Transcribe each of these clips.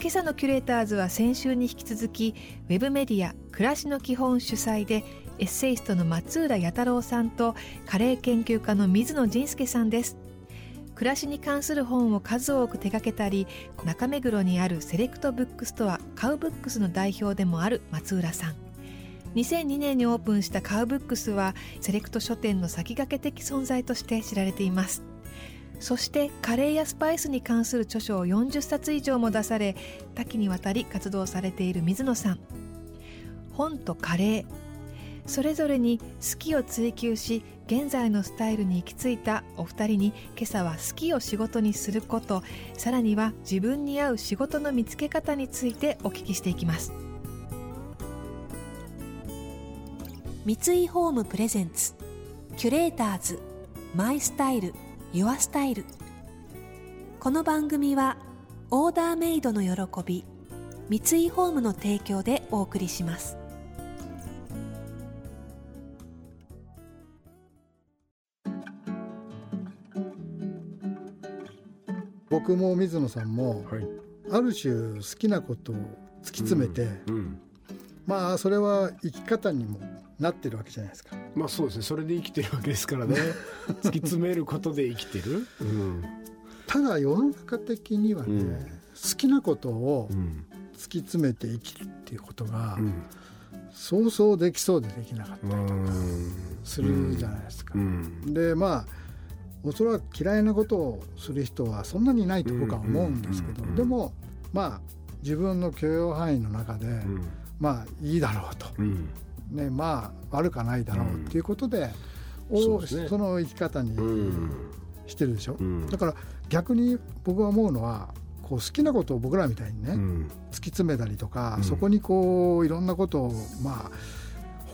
今朝のキュレーターズは先週に引き続きウェブメディア暮らしのきほん主宰でエッセイストの松浦弥太郎さんとカレー研究家の水野仁輔さんです。暮らしに関する本を数多く手掛けたり中目黒にあるセレクトブックストアカウブックスの代表でもある松浦さん。2002年にオープンしたカウブックスはセレクト書店の先駆け的存在として知られています。そしてカレーやスパイスに関する著書を40冊以上も出され多岐にわたり活動されている水野さん。本とカレー。それぞれに好きを追求し現在のスタイルに行き着いたお二人に今朝は好きを仕事にすることさらには自分に合う仕事の見つけ方についてお聞きしていきます。三井ホームプレゼンツ。キュレーターズ。マイスタイル。ユアスタイルこの番組はオーダーメイドの喜び三井ホームの提供でお送りします。僕も水野さんも、はい。ある種好きなことを突き詰めて、うん。まあそれは生き方にもなってるわけじゃないですか。まあそうですね。それで生きてるわけですからね。突き詰めることで生きてる。うん。ただ世の中的にはね、うん。好きなことをうん。突き詰めて生きるっていうことが、うん。そうそうできそうでできなかったりとかうん。するじゃないですか。うん。でまあおそらく嫌いなことをする人はそんなにいないと僕は思うんですけど、でもまあ自分の許容範囲の中で、うん。まあいいだろうと、うんね、まあ悪かないだろうっていうことで、うですね。その生き方にうん。してるでしょ、うん。だから逆に僕は思うのはこう好きなことを僕らみたいにね、うん。突き詰めたりとか、うん。そこにこういろんなことをまあ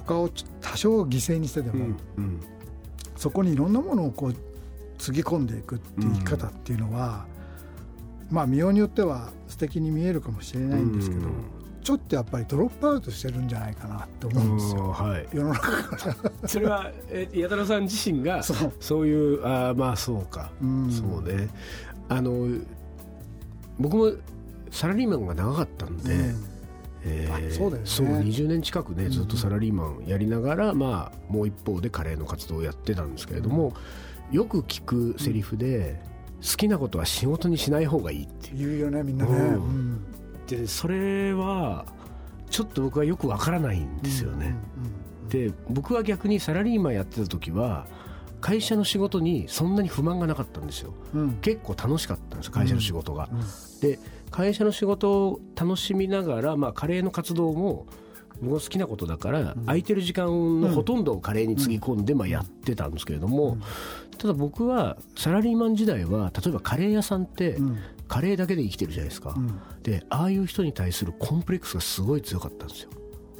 他を多少犠牲にしてでも、そこにいろんなものをこうつぎ込んでいくっていう生き方っていうのは、まあ見ようによっては素敵に見えるかもしれないんですけど、うんちょっとやっぱりドロップアウトしてるんじゃないかなって思うんですよ、はい。世の中から。それはえ矢太郎さん自身がそう。そういうあーまあそうか。うん。そうね。あの僕もサラリーマンが長かったんで、うん。えーあそうだよね。そう20年近くねうんずっとサラリーマンやりながら、まあ、もう一方でカレーの活動をやってたんですけれども、よく聞くセリフで、好きなことは仕事にしない方がいいっていう。言うよねみんなね。うんうんでそれはちょっと僕はよくわからないんですよね。で僕は逆にサラリーマンやってた時は会社の仕事にそんなに不満がなかったんですよ。うん。うん結構楽しかったんですよ会社の仕事が、うん。で会社の仕事を楽しみながら、まあ、カレーの活動も僕の好きなことだから、うん。空いてる時間のほとんどをカレーにつぎ込んで、まあ、やってたんですけれども、うん。ただ僕はサラリーマン時代は例えばカレー屋さんってうん。カレーだけで生きてるじゃないですか、うん。でああいう人に対するコンプレックスがすごい強かったんですよ。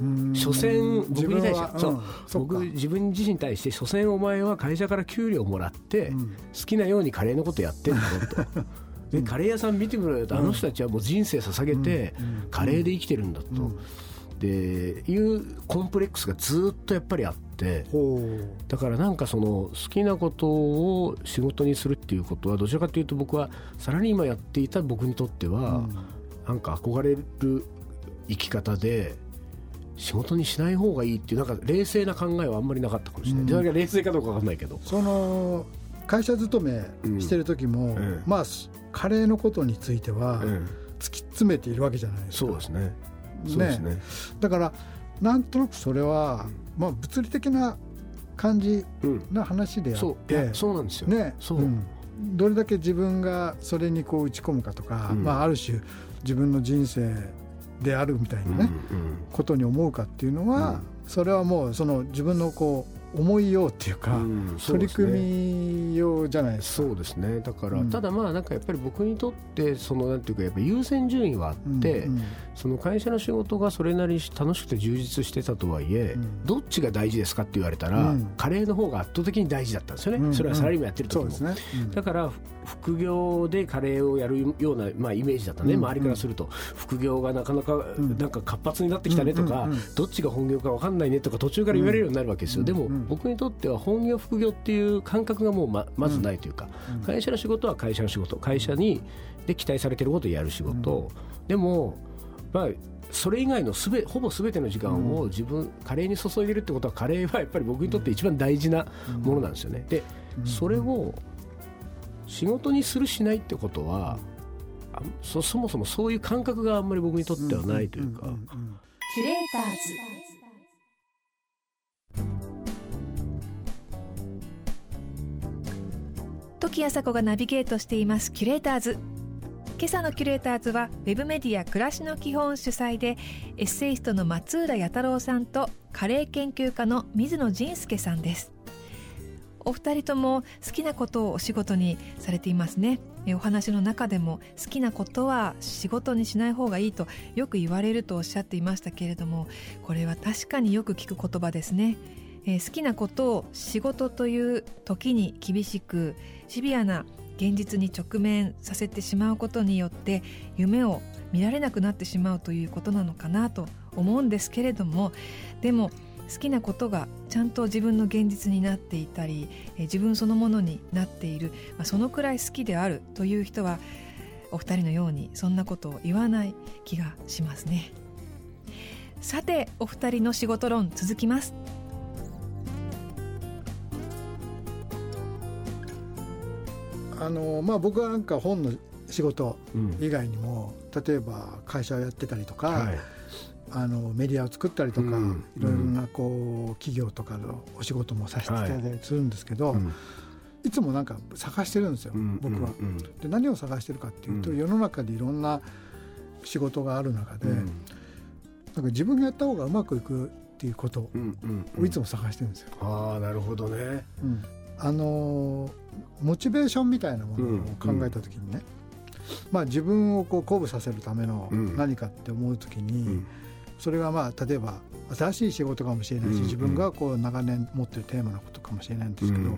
うん。所詮僕に対してう。うん。そっか。僕自分自身に対して所詮お前は会社から給料もらって、うん。好きなようにカレーのことやってんだろうと。でカレー屋さん見てくれよと、あの人たちはもう人生捧げて、うん。カレーで生きてるんだと、うんでいうコンプレックスがずっとやっぱりあってだからなんかその好きなことを仕事にするっていうことはどちらかというと僕はサラリーマンやっていた僕にとっては、うん。なんか憧れる生き方で仕事にしない方がいいっていうなんか冷静な考えはあんまりなかったかもしれない、うん。それが冷静かどうかわかんないけど。その会社勤めしてる時も、うん。まあカレーのことについてはうん。突き詰めているわけじゃないですか。そうですねだからなんとなくそれは、まあ物理的な感じうん。な話であそう。いってやそうなんですよ、ね。そう、ん。どれだけ自分がそれにこう打ち込むかとか、うん。まあ、ある種自分の人生であるみたいなね、うんうん。ことに思うかっていうのは、うん。それはもうその自分のこう思いようっていうか、うん、取り組みようじゃないですか。そうですね。だから、うん、ただまあなんかやっぱり僕にとってそのなんていうかやっぱ優先順位はあって、うんうん、その会社の仕事がそれなりに楽しくて充実してたとはいえ、うん、どっちが大事ですかって言われたら、カレーの方が圧倒的に大事だったんですよね、それはサラリーマンやってる時も、ね、だから副業でカレーをやるような、まあ、イメージだったね、周りからすると。副業がなかなかなんか活発になってきたねとか、どっちが本業か分かんないねとか途中から言われるようになるわけですよ、でも僕にとっては本業副業っていう感覚がもうままずないというか、会社の仕事は会社の仕事。会社にで期待されてることをやる仕事、でもまあそれ以外のすべほぼすべての時間を自分、カレーに注いでるってことはカレーはやっぱり僕にとって一番大事なものなんですよね。でそれを仕事にするしないってことはそそもそもそういう感覚があんまり僕にとってはないというか。キュレーターズ時朝子がナビゲートしていますキュレーターズ。今朝のキュレーターズはウェブメディア暮らしの基本主催でエッセイストの松浦弥太郎さんとカレー研究家の水野仁介さんです。お二人とも好きなことをお仕事にされていますね。お話の中でも好きなことは仕事にしない方がいいとよく言われるとおっしゃっていましたけれどもこれは確かによく聞く言葉ですね。えー、好きなことを仕事という時に厳しくシビアな現実に直面させてしまうことによって夢を見られなくなってしまうということなのかなと思うんですけれどもでも好きなことがちゃんと自分の現実になっていたり自分そのものになっている、まあ、そのくらい好きであるという人はお二人のようにそんなことを言わない気がしますね。さてお二人の仕事論続きます。あのまあ、僕はなんか本の仕事以外にも、うん、例えば会社をやってたりとか、はい、あのメディアを作ったりとか、うん、いろいろなこう企業とかのお仕事もさせていただいたりするんですけど、はい、いつもなんか探してるんですよ、僕は。で何を探してるかっていうと、世の中でいろんな仕事がある中で、なんか自分がやった方がうまくいくっていうことをいつも探してるんですよ。ああなるほどね、うん、あのモチベーションみたいなものを考えた時にね、まあ、自分をこう鼓舞させるための何かって思う時に、それがまあ例えば新しい仕事かもしれないし、自分がこう長年持ってるテーマのことかもしれないんですけど、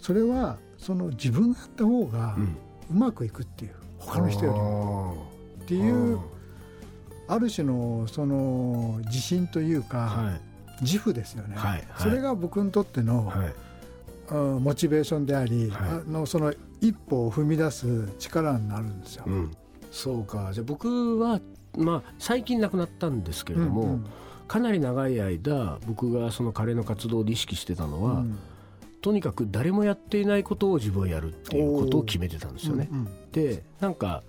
それはその自分がやった方がうまくいくっていう他の人よりも。っていうある種のその自信というか、自負ですよね、それが僕にとっての、モチベーションであり、はい、あのその一歩を踏み出す力になるんですよ。うん、そうか。じゃあ僕は、まあ、最近亡くなったんですけれども、うんうん、かなり長い間僕がその彼の活動で意識してたのは、うん、とにかく誰もやっていないことを自分はやるっていうことを決めてたんですよね。うんうん、でなんか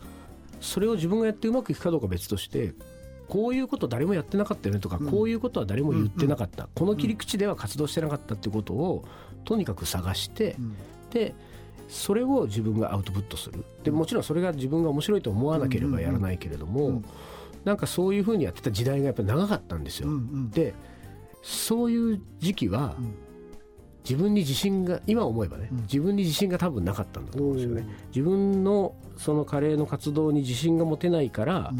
それを自分がやってうまくいくかどうか別としてこういうこと誰もやってなかったよねとか、うん、こういうことは誰も言ってなかった、うん、この切り口では活動してなかったってことをとにかく探して、うん、でそれを自分がアウトプットする。でもちろんそれが自分が面白いと思わなければやらないけれども、うなんかそういうふうにやってた時代がやっぱり長かったんですよ。でそういう時期は、自分に自信が今思えばね、自分に自信が多分なかったんだと思うんですよね。自分のそのカレーの活動に自信が持てないから、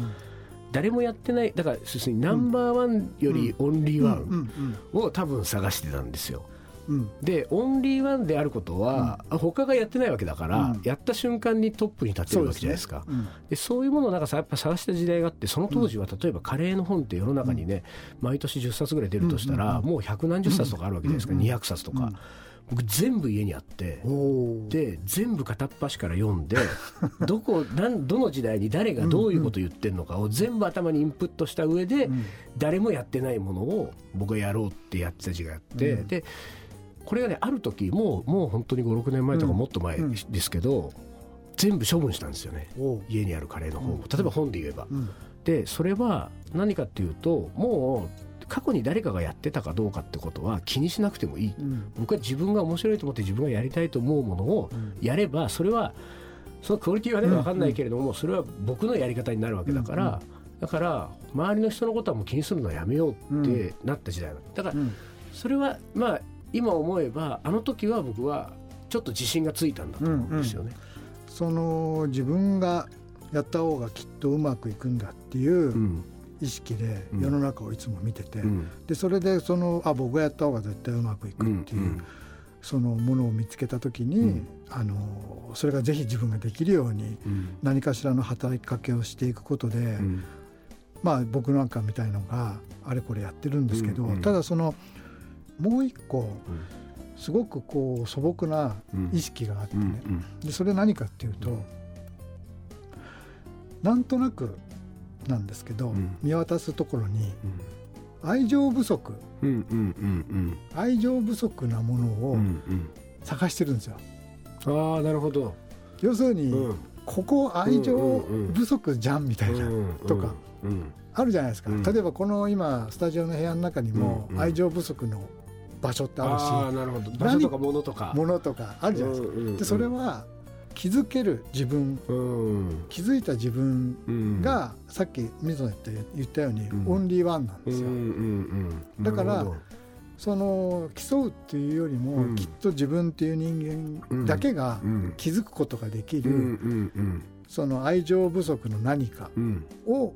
誰もやってないだから要するにナンバーワンよりオンリーワンを多分探してたんですよ。うん、でオンリーワンであることは、うん、他がやってないわけだから、うん、やった瞬間にトップに立ってるわけじゃないですか。そうで、ね。うん、そういうものをなんかさやっぱ探した時代があってその当時は例えばカレーの本って世の中にね、毎年10冊ぐらい出るとしたら、もう百何十冊とかあるわけじゃないですか、うん、200冊とか。僕全部家にあってで全部片っ端から読んで どこなんどの時代に誰がどういうこと言ってるのかを全部頭にインプットした上で、誰もやってないものを僕がやろうってやってた時があって、でこれがねある時もうもう本当に56年前とかもっと前ですけど、全部処分したんですよね家にあるカレーの本を例えば本で言えば。でそれは何かっていうともう過去に誰かがやってたかどうかってことは気にしなくてもいい、うん、僕は自分が面白いと思って自分がやりたいと思うものをやればそれはそのクオリティはね分かんないけれどもそれは僕のやり方になるわけだから、だから周りの人のことはもう気にするのはやめようってなった時代だから、それはまあ今思えばあの時は僕はちょっと自信がついたんだと思うんですよね。うんうん、その自分がやった方がきっとうまくいくんだっていう意識で世の中をいつも見てて、うん、でそれでそのあ僕がやった方が絶対うまくいくっていう、うんうん、そのものを見つけた時に、うん、あのそれがぜひ自分ができるように何かしらの働きかけをしていくことで、まあ僕なんかみたいのがあれこれやってるんですけど、ただそのもう一個、すごくこう素朴な意識があってね、でそれ何かっていうと、なんとなくなんですけど、見渡すところに愛情不足、愛情不足なものを探してるんですよ。ああなるほど。要するに、ここ愛情不足じゃんみたいな、とか、あるじゃないですか、例えばこの今スタジオの部屋の中にも愛情不足の場所ってあるし、あなるほど。場所とか物とか。物とかあるじゃないですか、でそれは気づける自分、気づいた自分が、さっき水野って言ったように、オンリーワンなんですよ、だからその競うっていうよりも、きっと自分っていう人間だけが気づくことができる、その愛情不足の何かを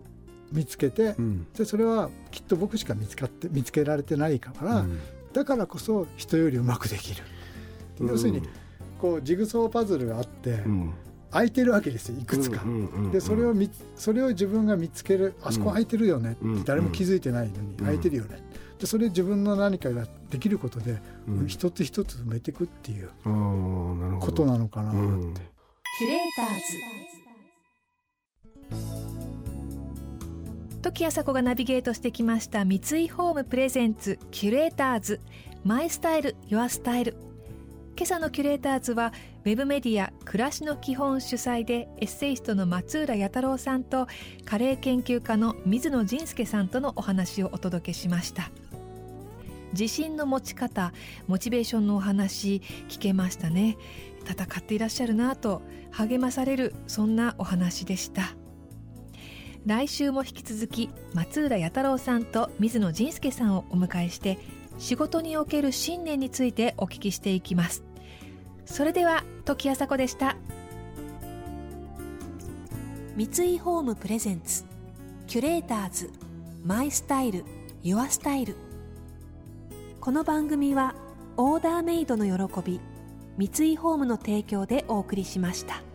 見つけて、でそれはきっと僕しか見つかって見つけられてないから、だからこそ人よりうまくできる、うん、要するにこうジグソーパズルがあって、うん、空いてるわけですよいくつか、でそれをみそれを自分が見つけるあそこ空いてるよねって誰も気づいてないのに空いてるよね、でそれ自分の何かができることで、一つ一つ埋めていくっていうことなのかなって。キュレーターズ。時あさこがナビゲートしてきました三井ホームプレゼンツキュレーターズ。マイスタイルユアスタイル今朝のキュレーターズはウェブメディア暮らしの基本主催でエッセイストの松浦弥太郎さんとカレー研究家の水野仁介さんとのお話をお届けしました。自信の持ち方モチベーションのお話聞けましたね。戦っていらっしゃるなと励まされるそんなお話でした。来週も引き続き松浦弥太郎さんと水野仁介さんをお迎えして仕事における信念についてお聞きしていきます。それでは時あさこでした三井ホームプレゼンツキュレーターズマイスタイルユアスタイルこの番組はオーダーメイドの喜び三井ホームの提供でお送りしました。